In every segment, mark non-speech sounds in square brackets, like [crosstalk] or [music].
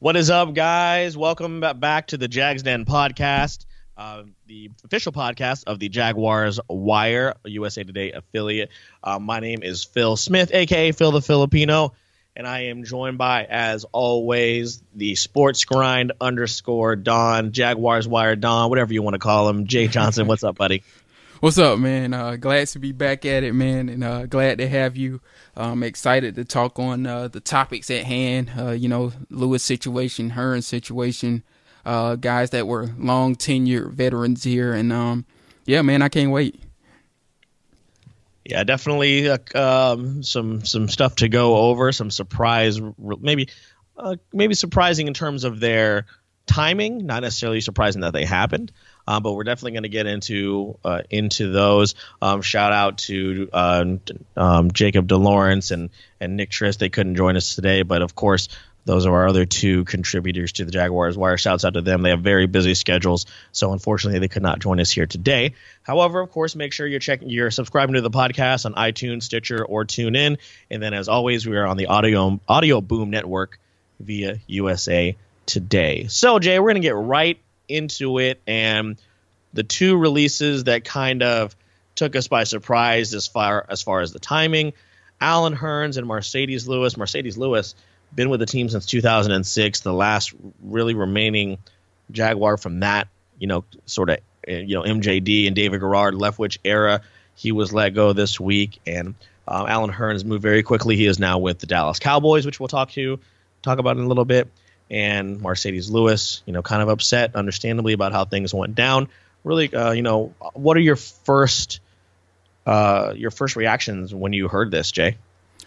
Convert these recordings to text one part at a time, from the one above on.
What is up, guys? Welcome back to the Jags Den podcast, uh, the official podcast of the Jaguars Wire, USA Today affiliate. Uh, my name is Phil Smith, aka Phil the Filipino, and I am joined by, as always, the Sports Grind underscore Don, Jaguars Wire Don, whatever you want to call him. Jay Johnson, what's up, buddy? [laughs] What's up, man? Uh, glad to be back at it, man, and uh, glad to have you. I'm excited to talk on uh, the topics at hand. Uh, you know, Lewis situation, Hurns situation, uh, guys that were long tenured veterans here, and um, yeah, man, I can't wait. Yeah, definitely uh, um, some some stuff to go over. Some surprise, maybe maybe surprising in terms of their timing. Not necessarily surprising that they happened. Um, but we're definitely going to get into uh, into those. Um, shout out to uh, um, Jacob DeLawrence and and Nick Trist. They couldn't join us today, but of course. Those are our other two contributors to the Jaguars Wire. Shouts out to them. They have very busy schedules, so unfortunately they could not join us here today. However, of course, make sure you're checking, you're subscribing to the podcast on iTunes, Stitcher, or TuneIn. And then, as always, we are on the Audio Audio Boom Network via USA Today. So, Jay, we're going to get right into it and the two releases that kind of took us by surprise as far as far as the timing Allen Hurns and Marcedes Lewis. Marcedes Lewis been with the team since 2006, the last really remaining Jaguar from that, you know, sort of, you know, MJD and David Garrard Leftwich era. He was let go this week, and um, Allen Hurns moved very quickly. He is now with the Dallas Cowboys, which we'll talk to talk about in a little bit and Marcedes Lewis, you know, kind of upset, understandably, about how things went down. Really, uh, you know, what are your first uh, your first reactions when you heard this, Jay?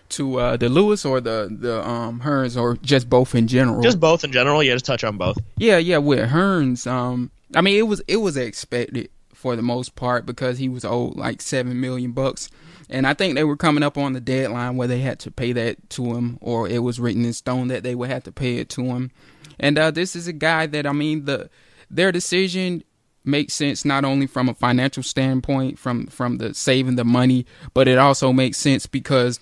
To uh, the Lewis or the the um, Hurns or just both in general? Just both in general. Yeah, just touch on both. Yeah, yeah. With Hurns, um, I mean, it was it was expected for the most part because he was owed like seven million bucks. And I think they were coming up on the deadline where they had to pay that to him, or it was written in stone that they would have to pay it to him. And uh, this is a guy that I mean the their decision makes sense not only from a financial standpoint, from from the saving the money, but it also makes sense because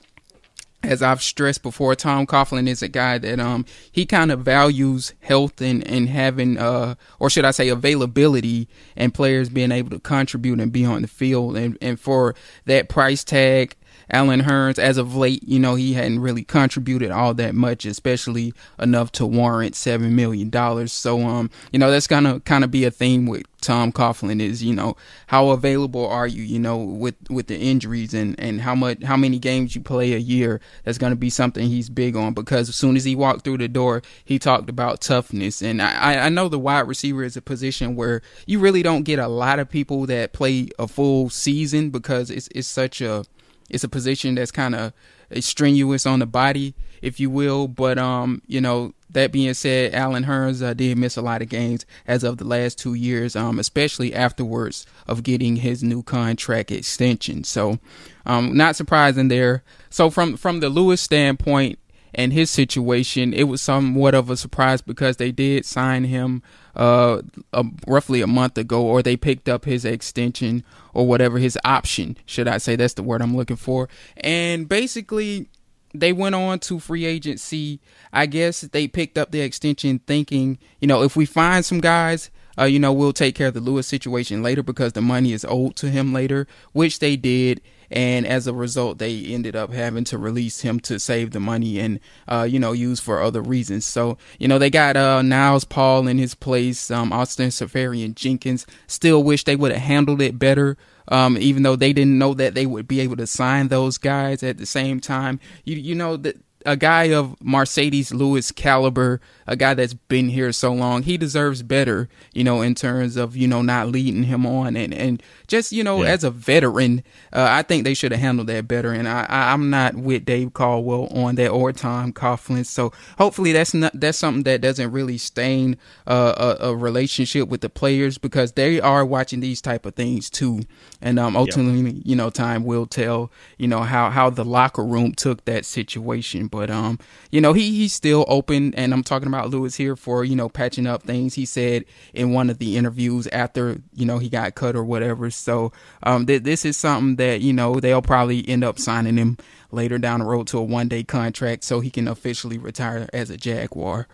as I've stressed before, Tom Coughlin is a guy that um he kind of values health and and having uh or should I say availability and players being able to contribute and be on the field. And and for that price tag Allen Hurns, as of late, you know, he hadn't really contributed all that much, especially enough to warrant seven million dollars. So, um, you know, that's gonna kind of be a theme with Tom Coughlin is, you know, how available are you, you know, with with the injuries and and how much how many games you play a year. That's gonna be something he's big on because as soon as he walked through the door, he talked about toughness. And I I know the wide receiver is a position where you really don't get a lot of people that play a full season because it's it's such a it's a position that's kind of strenuous on the body, if you will. But um, you know, that being said, Allen Hurns uh, did miss a lot of games as of the last two years, um, especially afterwards of getting his new contract extension. So, um, not surprising there. So from from the Lewis standpoint and his situation, it was somewhat of a surprise because they did sign him uh, a, roughly a month ago, or they picked up his extension or whatever his option, should I say? That's the word I'm looking for. And basically, they went on to free agency. I guess they picked up the extension thinking, you know, if we find some guys, uh, you know, we'll take care of the Lewis situation later because the money is owed to him later, which they did and as a result, they ended up having to release him to save the money and uh, you know use for other reasons. So you know they got uh, Niles Paul in his place, um, Austin Seferian-Jenkins. Still wish they would have handled it better. Um, even though they didn't know that they would be able to sign those guys at the same time. You you know that a guy of Marcedes Lewis caliber, a guy that's been here so long, he deserves better, you know, in terms of, you know, not leading him on and, and just, you know, yeah. as a veteran, uh, I think they should have handled that better. And I, I, am not with Dave Caldwell on that or Tom Coughlin. So hopefully that's not, that's something that doesn't really stain uh, a, a, relationship with the players because they are watching these type of things too. And, um, ultimately, yep. you know, time will tell, you know, how, how the locker room took that situation but um, you know, he he's still open, and I'm talking about Lewis here for you know patching up things. He said in one of the interviews after you know he got cut or whatever. So um, th- this is something that you know they'll probably end up signing him later down the road to a one day contract so he can officially retire as a Jaguar.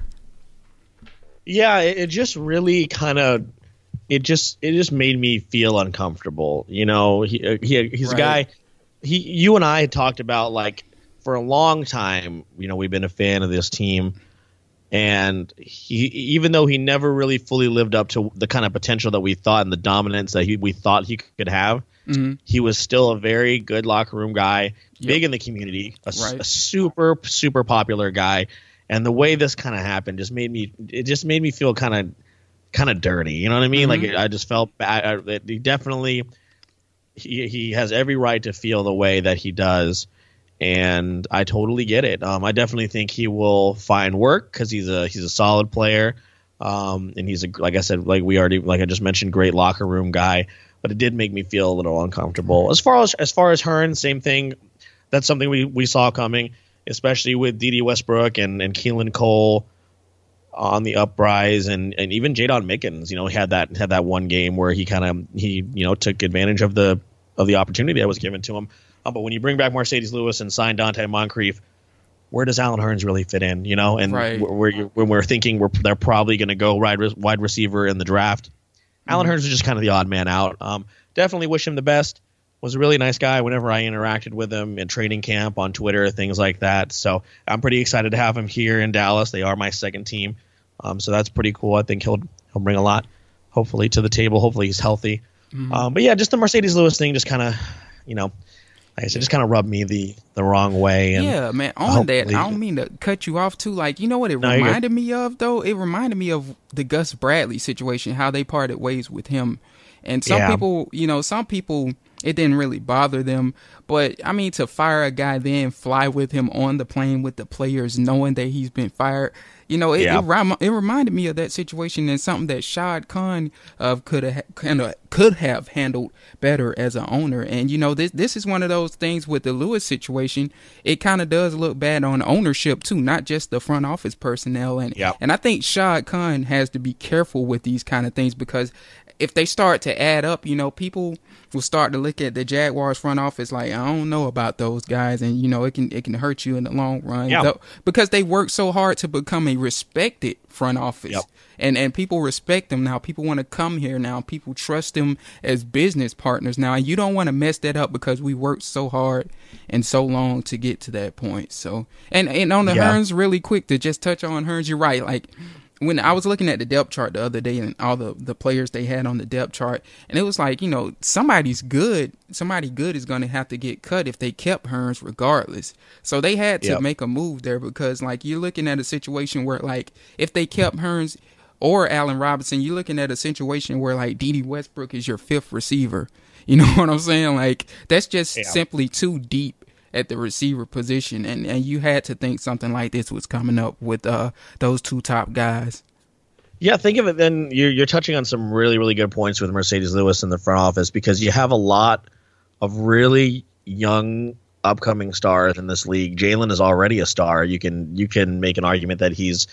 Yeah, it, it just really kind of it just it just made me feel uncomfortable. You know, he, uh, he he's right. a guy. He you and I had talked about like for a long time. You know, we've been a fan of this team, and he even though he never really fully lived up to the kind of potential that we thought and the dominance that he, we thought he could have. Mm-hmm. He was still a very good locker room guy, yep. big in the community, a, right. a super super popular guy. And the way this kind of happened just made me it just made me feel kind of kind of dirty. You know what I mean? Mm-hmm. Like I just felt bad. I, he definitely he he has every right to feel the way that he does, and I totally get it. Um, I definitely think he will find work because he's a he's a solid player, um, and he's a like I said, like we already like I just mentioned, great locker room guy. But it did make me feel a little uncomfortable. As far as as far as Hearn, same thing. That's something we we saw coming, especially with Dede Westbrook and and Keelan Cole on the uprise and and even Jaydon Mickens, you know, had that had that one game where he kind of he you know took advantage of the of the opportunity that was given to him. Um, but when you bring back Marcedes Lewis and sign Donte Moncrief, where does Allen Hurns really fit in? You know, and right. where when we're thinking we're they're probably going to go wide wide receiver in the draft, mm-hmm. Allen Hurns is just kind of the odd man out. Um, definitely wish him the best. Was a really nice guy whenever I interacted with him in training camp on Twitter, things like that. So I'm pretty excited to have him here in Dallas. They are my second team. Um, so that's pretty cool. I think he'll he'll bring a lot, hopefully, to the table. Hopefully, he's healthy. Mm-hmm. Um, but yeah, just the Marcedes Lewis thing, just kind of, you know, like I said, just kind of rubbed me the the wrong way. And yeah, man. On that, I don't mean to cut you off too. Like, you know what it no, reminded me of though? It reminded me of the Gus Bradley situation, how they parted ways with him. And some yeah. people, you know, some people it didn't really bother them. But I mean, to fire a guy, then fly with him on the plane with the players, knowing that he's been fired, you know, it, yeah. it, it, reminded me of that situation and something that Shad Khan uh, could have kind of could have handled better as an owner. And you know, this this is one of those things with the Lewis situation. It kind of does look bad on ownership too, not just the front office personnel. And yep. and I think Shad Khan has to be careful with these kind of things because if they start to add up, you know, people will start to look at the Jaguars front office like I don't know about those guys, and you know it can it can hurt you in the long run yeah. Though, because they work so hard to become a respected front office, yep. and and people respect them now. People want to come here now. People trust them as business partners now, and you don't want to mess that up because we worked so hard and so long to get to that point. So and and on the yeah. Hurns, really quick to just touch on Hurns, you're right, like when I was looking at the depth chart the other day and all the, the players they had on the depth chart, and it was like, you know, somebody's good, somebody good is going to have to get cut if they kept Hurns regardless. So they had to yep. make a move there because, like, you're looking at a situation where, like, if they kept Hurns or Allen Robinson, you're looking at a situation where, like, Dede Westbrook is your fifth receiver. You [laughs] know what I'm saying? Like, that's just yeah. simply too deep at the receiver position, and and you had to think something like this was coming up with uh those two top guys. Yeah, think of it. Then you're you're touching on some really really good points with Marcedes Lewis in the front office because you have a lot of really young upcoming stars in this league. Jalen is already a star. You can you can make an argument that he's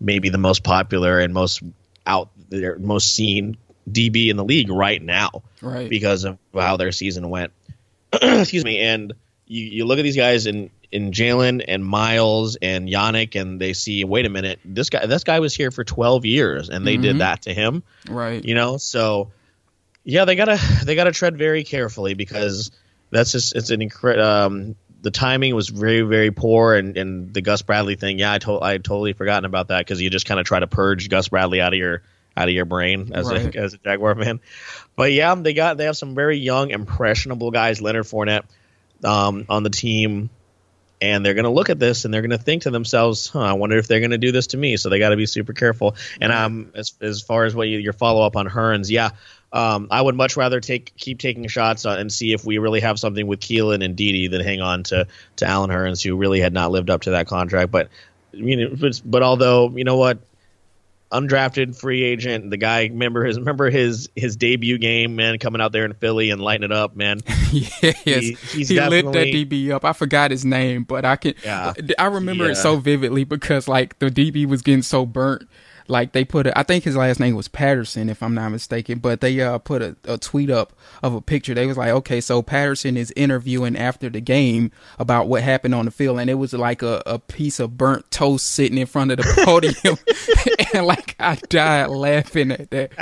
maybe the most popular and most out there, most seen DB in the league right now, right? Because of how their season went. [clears throat] Excuse me, and you, you look at these guys in in Jalen and Myles and Yannick, and they see, wait a minute, this guy this guy was here for 12 years, and they mm-hmm. did that to him, right? You know, so yeah, they gotta they gotta tread very carefully because that's just it's an incredible. Um, the timing was very very poor, and, and the Gus Bradley thing, yeah, I to- I had totally forgotten about that because you just kind of try to purge Gus Bradley out of your out of your brain as right. a [laughs] as a Jaguar fan. But yeah, they got they have some very young impressionable guys. Leonard Fournette um, on the team, and they're going to look at this and they're going to think to themselves, huh, I wonder if they're going to do this to me. So they got to be super careful. And um, as as far as what you, your follow up on Hurns, yeah. Um, I would much rather take keep taking shots and see if we really have something with Keelan and Dede than hang on to to Allen Hurns, who really had not lived up to that contract. But I mean, but, but although you know what, undrafted free agent. The guy remember his remember his his debut game, man, coming out there in Philly and lighting it up, man. [laughs] yes, he, he's he lit that DB up. I forgot his name, but I can. Yeah, I remember yeah. it so vividly because like the DB was getting so burnt. Like they put a, I think his last name was Patterson if I'm not mistaken, but they uh put a, a tweet up of a picture. They was like, okay, so Patterson is interviewing after the game about what happened on the field, and it was like a, a piece of burnt toast sitting in front of the [laughs] podium, [laughs] and like I died laughing at that.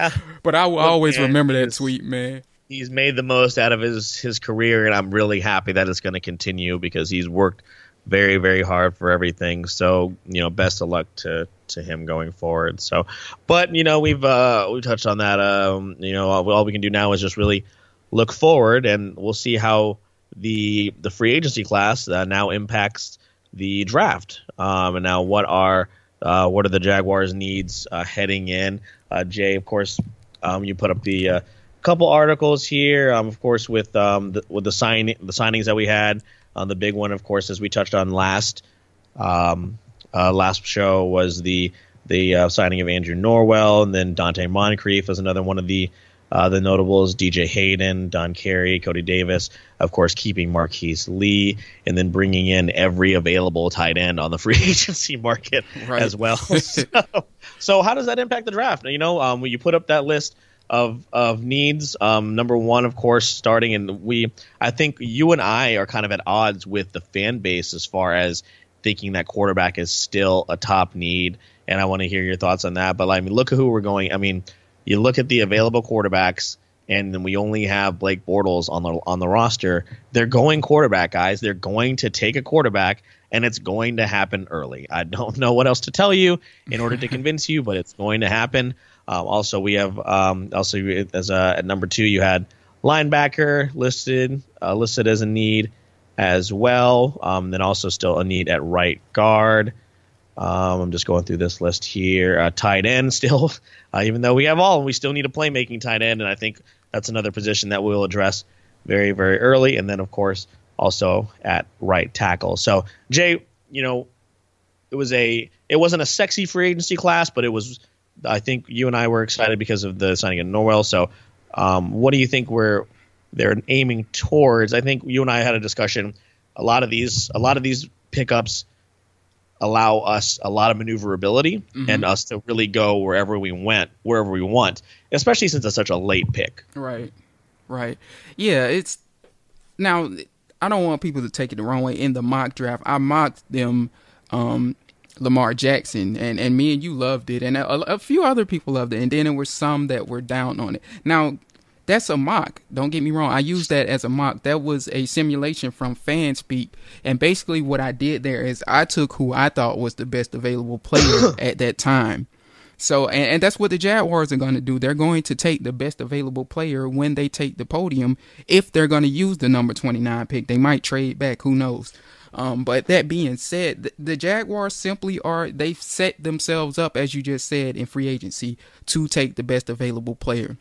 But I will Look, always man, remember that tweet, man. He's made the most out of his his career, and I'm really happy that it's going to continue because he's worked very very hard for everything. So you know, best of luck to to him going forward. So, but you know, we've uh, we touched on that. Um, you know, all, all we can do now is just really look forward, and we'll see how the the free agency class uh, now impacts the draft. Um, and now, what are uh, what are the Jaguars' needs uh, heading in? Uh, Jay, of course, um, you put up the uh, couple articles here. Um, of course, with um, the, with the sign the signings that we had. Uh, the big one, of course, as we touched on last um, uh, last show, was the the uh, signing of Andrew Norwell, and then Donte Moncrief was another one of the uh, the notables. DJ Hayden, Don Carey, Cody Davis, of course, keeping Marquise Lee, and then bringing in every available tight end on the [laughs] free agency market right. as well. [laughs] [laughs] so, so, how does that impact the draft? You know, um, when you put up that list of of needs. Um, number one, of course, starting and we, I think you and I are kind of at odds with the fan base as far as thinking that quarterback is still a top need. And I want to hear your thoughts on that. But I mean, look at who we're going. I mean, you look at the available quarterbacks, and then we only have Blake Bortles on the on the roster. They're going quarterback, guys. They're going to take a quarterback, and it's going to happen early. I don't know what else to tell you in order to [laughs] convince you, but it's going to happen. Um, also, we have um, also as a, at number two, you had linebacker listed uh, listed as a need as well. Um, then also still a need at right guard. Um, I'm just going through this list here. Uh, tight end still, [laughs] uh, even though we have all, we still need a playmaking tight end, and I think that's another position that we'll address very very early. And then of course also at right tackle. So Jay, you know, it was a it wasn't a sexy free agency class, but it was I think you and I were excited because of the signing of Norwell. So, um, what do you think we're they're aiming towards? I think you and I had a discussion. A lot of these, a lot of these pickups allow us a lot of maneuverability mm-hmm. and us to really go wherever we went, wherever we want, especially since it's such a late pick. Right, right. Yeah, it's now. I don't want people to take it the wrong way. In the mock draft, I mocked them um, Lamar Jackson, and, and me and you loved it, and a, a, few other people loved it, and then there were some that were down on it. Now, that's a mock. Don't get me wrong. I used that as a mock. That was a simulation from FanSpeak, and basically what I did there is I took who I thought was the best available [coughs] player at that time. So, and, and, that's what the Jaguars are going to do. They're going to take the best available player when they take the podium. If they're going to use the number 29 pick, they might trade back. Who knows? Um, but that being said, the, the Jaguars simply are they've set themselves up, as you just said, in free agency to take the best available player.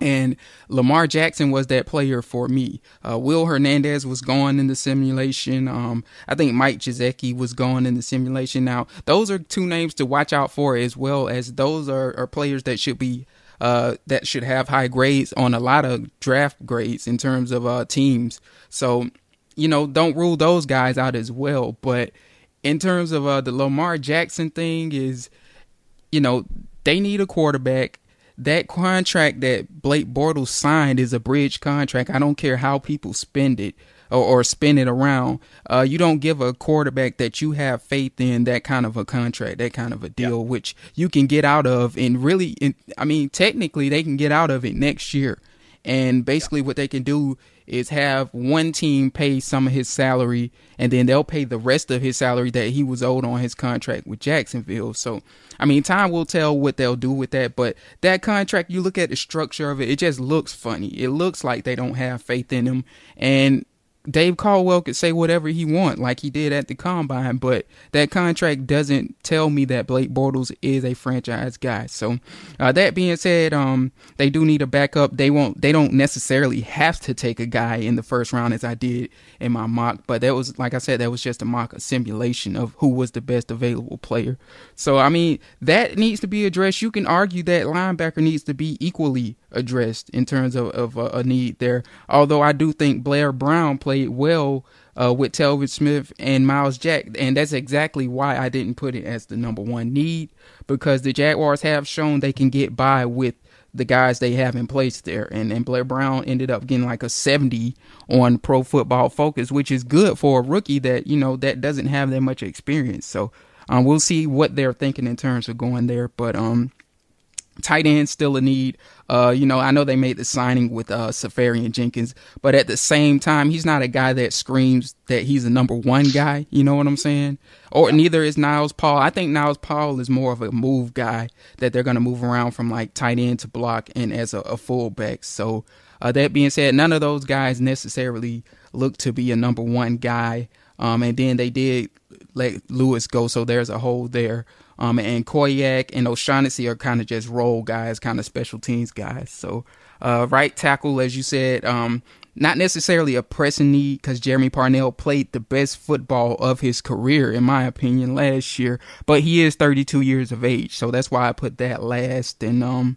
And Lamar Jackson was that player for me. Uh, Will Hernandez was gone in the simulation. Um, I think Mike Gesicki was gone in the simulation. Now, those are two names to watch out for, as well as those are, are players that should be uh, that should have high grades on a lot of draft grades in terms of uh, teams. So you know, don't rule those guys out as well. But in terms of uh, the Lamar Jackson thing, is you know they need a quarterback. That contract that Blake Bortles signed is a bridge contract. I don't care how people spend it or, or spin it around. Uh, you don't give a quarterback that you have faith in that kind of a contract, that kind of a deal, which you can get out of. And really, I mean, technically, they can get out of it next year. And basically, what they can do is have one team pay some of his salary and then they'll pay the rest of his salary that he was owed on his contract with Jacksonville. So, I mean, time will tell what they'll do with that, but that contract, you look at the structure of it, it just looks funny. It looks like they don't have faith in him. And Dave Caldwell could say whatever he want, like he did at the combine, but that contract doesn't tell me that Blake Bortles is a franchise guy. So, uh, that being said, um, they do need a backup. They won't. They don't necessarily have to take a guy in the first round as I did in my mock, but that was like I said, that was just a mock, a simulation of who was the best available player. So, I mean, that needs to be addressed. You can argue that linebacker needs to be equally addressed in terms of, of a, need there. Although I do think Blair Brown played well uh, with Telvin Smith and Myles Jack, and that's exactly why I didn't put it as the number one need because the Jaguars have shown they can get by with the guys they have in place there. And, and Blair Brown ended up getting like a 70 on Pro Football Focus, which is good for a rookie that, you know, that doesn't have that much experience. So um, we'll see what they're thinking in terms of going there. But um, tight end still a need. Uh, you know, I know they made the signing with uh Seferian Jenkins, but at the same time, he's not a guy that screams that he's a number one guy. You know what I'm saying? Or neither is Niles Paul. I think Niles Paul is more of a move guy that they're gonna move around from like tight end to block and as a, a fullback. So uh, that being said, none of those guys necessarily look to be a number one guy. Um, and then they did let Lewis go, so there's a hole there. Um, and Koyack and O'Shaughnessy are kind of just role guys, kind of special teams guys. So, uh, right tackle, as you said, um, not necessarily a pressing need because Jermey Parnell played the best football of his career, in my opinion, last year. But he is 32 years of age, so that's why I put that last. And um,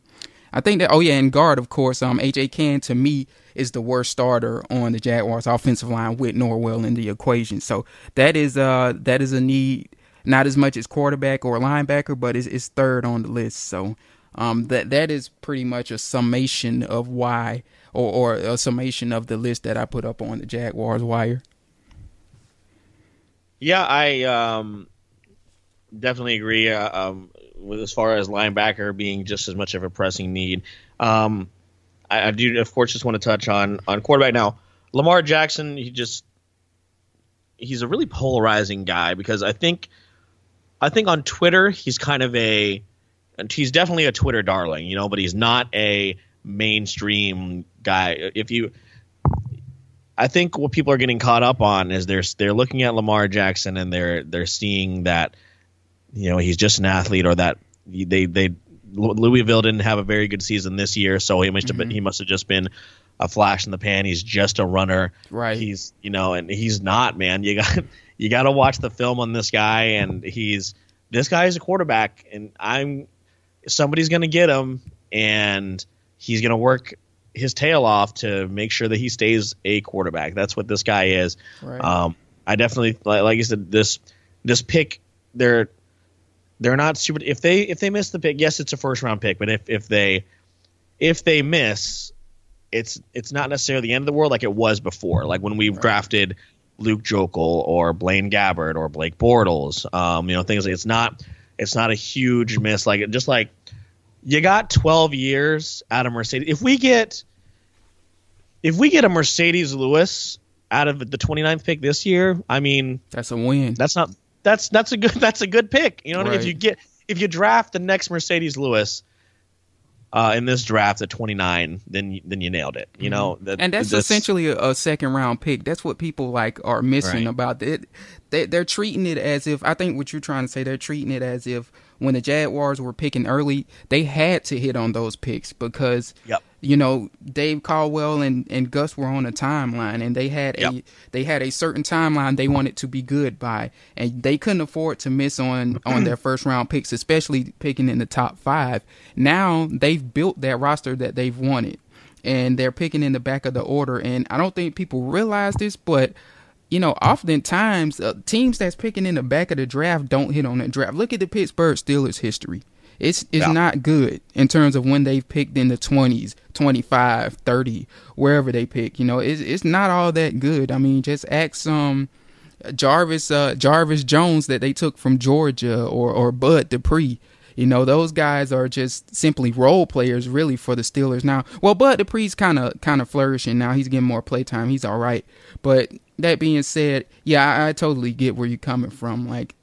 I think that oh yeah, and guard, of course, um, AJ Cann to me is the worst starter on the Jaguars offensive line with Norwell in the equation. So that is uh that is a need not as much as quarterback or linebacker, but it's, it's third on the list. So um, that that is pretty much a summation of why, or, or a summation of the list that I put up on the Jaguars wire. Yeah, I um, definitely agree. Uh, um, with as far as linebacker being just as much of a pressing need. Um, I, I, do, of course, just want to touch on on quarterback now. Lamar Jackson, he just he's a really polarizing guy because I think I think on Twitter he's kind of a he's definitely a Twitter darling, you know, but he's not a mainstream guy. If you I think what people are getting caught up on is they're they're looking at Lamar Jackson and they're they're seeing that you know he's just an athlete or that they they Louisville didn't have a very good season this year, so he must have been, mm-hmm. he must have just been a flash in the pan. He's just a runner. Right. He's you know, and he's not, man. You got you got to watch the film on this guy, and he's this guy is a quarterback, and I'm somebody's going to get him, and he's going to work his tail off to make sure that he stays a quarterback. That's what this guy is. Right. Um, I definitely like, like I said this this pick they're they're not super if they if they miss the pick yes it's a first round pick but if if they if they miss it's it's not necessarily the end of the world like it was before like when we right. drafted Luke Joeckel or Blaine Gabbert or Blake Bortles. Um, you know, things like it's not it's not a huge miss. Like just like you got 12 years out of Marcedes. If we get if we get a Marcedes Lewis out of the 29th pick this year, I mean that's a win. That's not that's that's a good [laughs] that's a good pick. You know what right. I mean? If you get if you draft the next Marcedes Lewis, uh, in this draft at 29, then then you nailed it. You know, mm-hmm. that, and that's this, essentially a, a, second round pick. That's what people like are missing right. about it. They, they're treating it as if I think what you're trying to say. They're treating it as if when the Jaguars were picking early, they had to hit on those picks because yep you know Dave Caldwell and, and Gus were on a timeline and they had yep. a they had a certain timeline they wanted to be good by and they couldn't afford to miss on on their [clears throat] first round picks especially picking in the top 5 now they've built that roster that they've wanted and they're picking in the back of the order and I don't think people realize this but you know, oftentimes uh, teams that's picking in the back of the draft don't hit on that draft. Look at the Pittsburgh Steelers history. It's it's not good in terms of when they've picked in the 20s, 25, 30, wherever they pick. You know, it's it's not all that good. I mean, just ask some Jarvis uh, Jarvis Jones that they took from Georgia or or Bud Dupree. You know, those guys are just simply role players, really, for the Steelers now. Well, Bud Dupree's kind of kind of flourishing now. He's getting more playtime. He's all right. But that being said, yeah, I, I totally get where you're coming from. Like,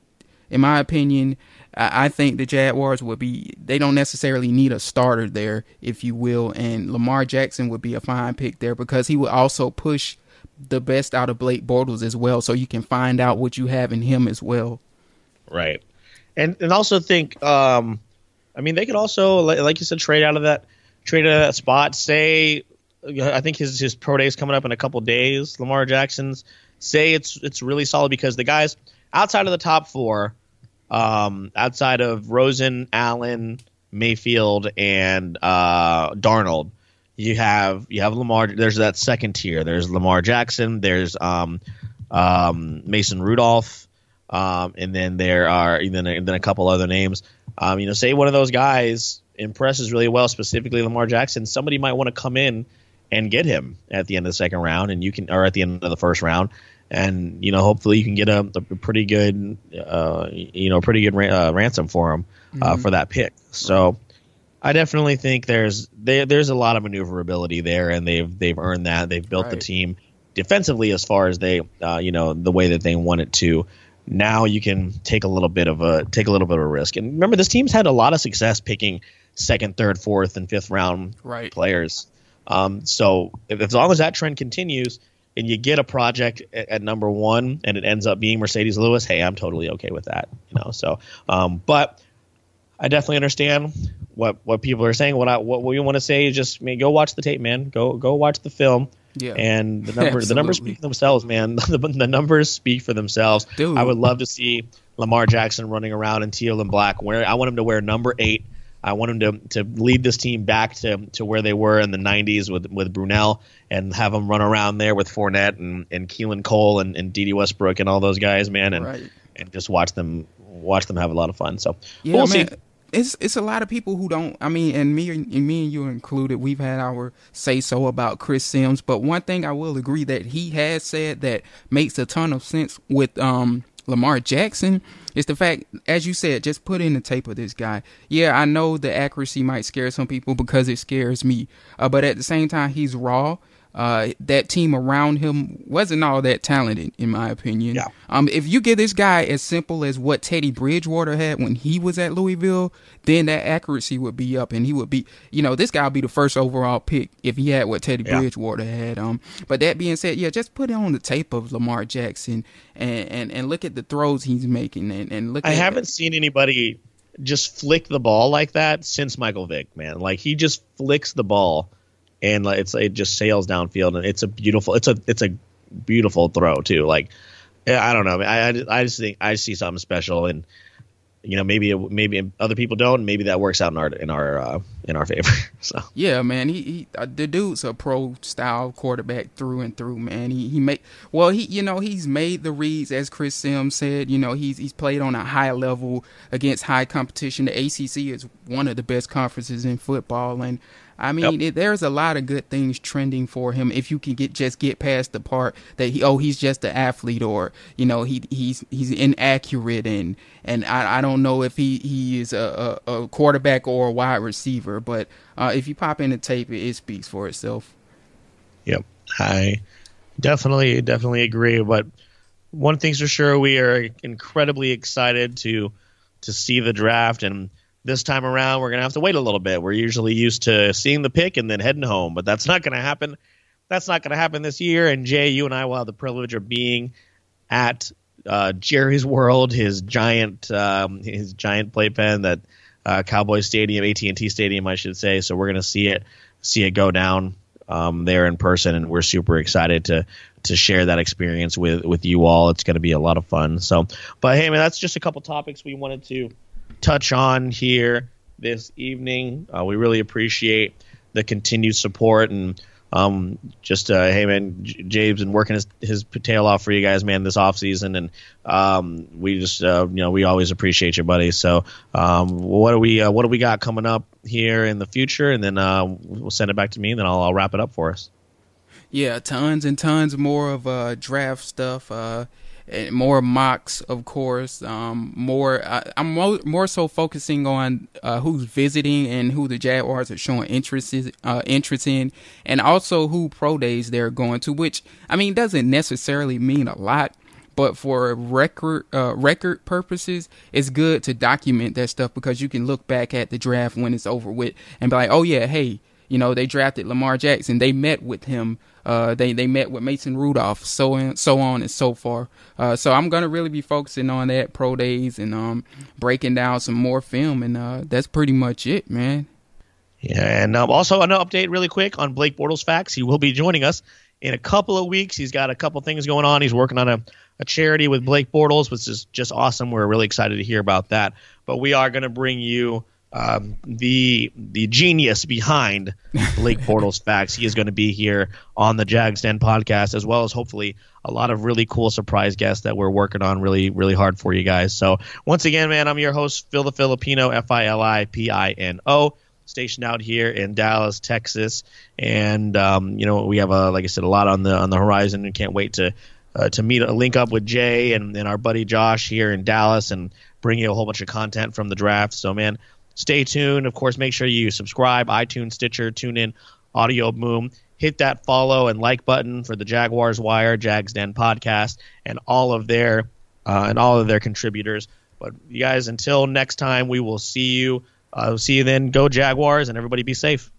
in my opinion, I think the Jaguars would be they don't necessarily need a starter there, if you will, and Lamar Jackson would be a fine pick there because he would also push the best out of Blake Bortles as well, so you can find out what you have in him as well. Right, and and also think, um, I mean, they could also like you said, trade out of that trade a spot. Say, I think his his pro day is coming up in a couple days. Lamar Jackson's say it's it's really solid because the guys outside of the top four um, outside of Rosen, Allen, Mayfield, and uh, Darnold, you have you have Lamar. There's that second tier. There's Lamar Jackson. There's um, um, Mason Rudolph, um, and then there are and then and then a couple other names. Um, you know, say one of those guys impresses really well, specifically Lamar Jackson. Somebody might want to come in and get him at the end of the second round, and you can or at the end of the first round, and you know hopefully you can get a, a pretty good uh, you know pretty good ra- uh, ransom for him uh, mm-hmm. for that pick. So. I definitely think there's they, there's a lot of maneuverability there, and they've they've earned that. They've built right. the team defensively as far as they uh, you know the way that they want it to. Now you can take a little bit of a take a little bit of a risk. And remember, this team's had a lot of success picking second, third, fourth, and fifth round right. players. Um, so if, as long as that trend continues, and you get a project at, at, number one, and it ends up being Marcedes Lewis, hey, I'm totally okay with that. You know, so um, but I definitely understand what what people are saying. What I what we want to say is just I mean, go watch the tape, man. Go go watch the film. Yeah. And the numbers the numbers speak for themselves, man. [laughs] the, the numbers speak for themselves. Dude. I would love to see Lamar Jackson running around in teal and black. Where I want him to wear number eight. I want him to, to lead this team back to, to where they were in the 90s with with Brunell and have them run around there with Fournette and, and Keelan Cole and, and Dede Westbrook and all those guys, man, and right. and just watch them watch them have a lot of fun. So yeah, we'll man. see it's it's a lot of people who don't. I mean, and me and me and you included. We've had our say so about Chris Sims, but one thing I will agree that he has said that makes a ton of sense with um Lamar Jackson is the fact, as you said, just put in the tape of this guy. Yeah, I know the accuracy might scare some people because it scares me, uh, but at the same time, he's raw uh, that team around him wasn't all that talented, in my opinion. Yeah. Um, if you get this guy as simple as what Teddy Bridgewater had when he was at Louisville, then that accuracy would be up, and he would be, you know, this guy would be the first overall pick if he had what Teddy yeah. Bridgewater had. Um, but that being said, yeah, just put it on the tape of Lamar Jackson and and, and look at the throws he's making, and, and look. I haven't seen anybody just flick the ball like that since Michael Vick, man. Like he just flicks the ball and like it's it just sails downfield and it's a beautiful it's a it's a beautiful throw too. Like I don't know, I I, I just think I see something special and you know maybe maybe other people don't maybe that works out in our in our uh, in our favor [laughs] so. Yeah man he, he uh, the dude's a pro style quarterback through and through man. He he made well he you know he's made the reads as chris sims said you know he's he's played on a high level against high competition. The acc is one of the best conferences in football and I mean, yep. it, there's a lot of good things trending for him if you can get just get past the part that he oh he's just an athlete or you know he he's he's inaccurate and and I, I don't know if he he is a, a, a quarterback or a wide receiver, but uh, if you pop in the tape, it, it speaks for itself. Yep, I definitely definitely agree. But one thing's for sure, we are incredibly excited to to see the draft and this time around, we're going to have to wait a little bit. We're usually used to seeing the pick and then heading home, but that's not going to happen. That's not going to happen this year. And Jay, you and I will have the privilege of being at uh, Jerry's World, his giant, um, his giant playpen that uh, Cowboy Stadium, AT and T Stadium, I should say. So we're going to see it, see it go down um, there in person, and we're super excited to to share that experience with with you all. It's going to be a lot of fun. So, but hey, man, that's just a couple topics we wanted to touch on here this evening. Uh, we really appreciate the continued support and um, just uh, hey man, J- James been working his, his tail off for you guys, man, this off season, and um, we just uh, you know we always appreciate you, buddy. So um, what do we uh, what do we got coming up here in the future, and then uh, we'll send it back to me, and then I'll, I'll wrap it up for us. Yeah, tons and tons more of uh, draft stuff. More mocks, of course. Um, more, I, am more, more so focusing on uh, who's visiting and who the Jaguars are showing interest uh, interest in, and also who pro days they're going to. Which I mean doesn't necessarily mean a lot, but for record uh, record purposes, it's good to document that stuff because you can look back at the draft when it's over with and be like, oh yeah, hey, you know they drafted Lamar Jackson, they met with him uh, they they met with Mason Rudolph, so on, so on and so forth. Uh, so I'm gonna really be focusing on that pro days and um, breaking down some more film, and uh, that's pretty much it, man. Yeah, and um, also an update really quick on Blake Bortles facts. He will be joining us in a couple of weeks. He's got a couple things going on. He's working on a, a charity with Blake Bortles, which is just awesome. We're really excited to hear about that. But we are going to bring you um, the the genius behind [laughs] Blake Bortles facts. He is going to be here on the Jags Den podcast, as well as hopefully a lot of really cool surprise guests that we're working on really, really hard for you guys. So once again, man, I'm your host, Phil the Filipino, F I L I P I N O, stationed out here in Dallas, Texas, and um, you know we have a like I said a lot on the on the horizon, and can't wait to. Uh, to meet, a link up with Jay and, and our buddy Josh here in Dallas, and bring you a whole bunch of content from the draft. So, man, stay tuned. Of course, make sure you subscribe, iTunes, Stitcher, TuneIn, Audio Boom hit that follow and like button for the Jaguars Wire, Jags Den podcast, and all of their uh, and all of their contributors. But you guys, until next time, we will see you. Uh, see you then. Go Jaguars, and everybody be safe.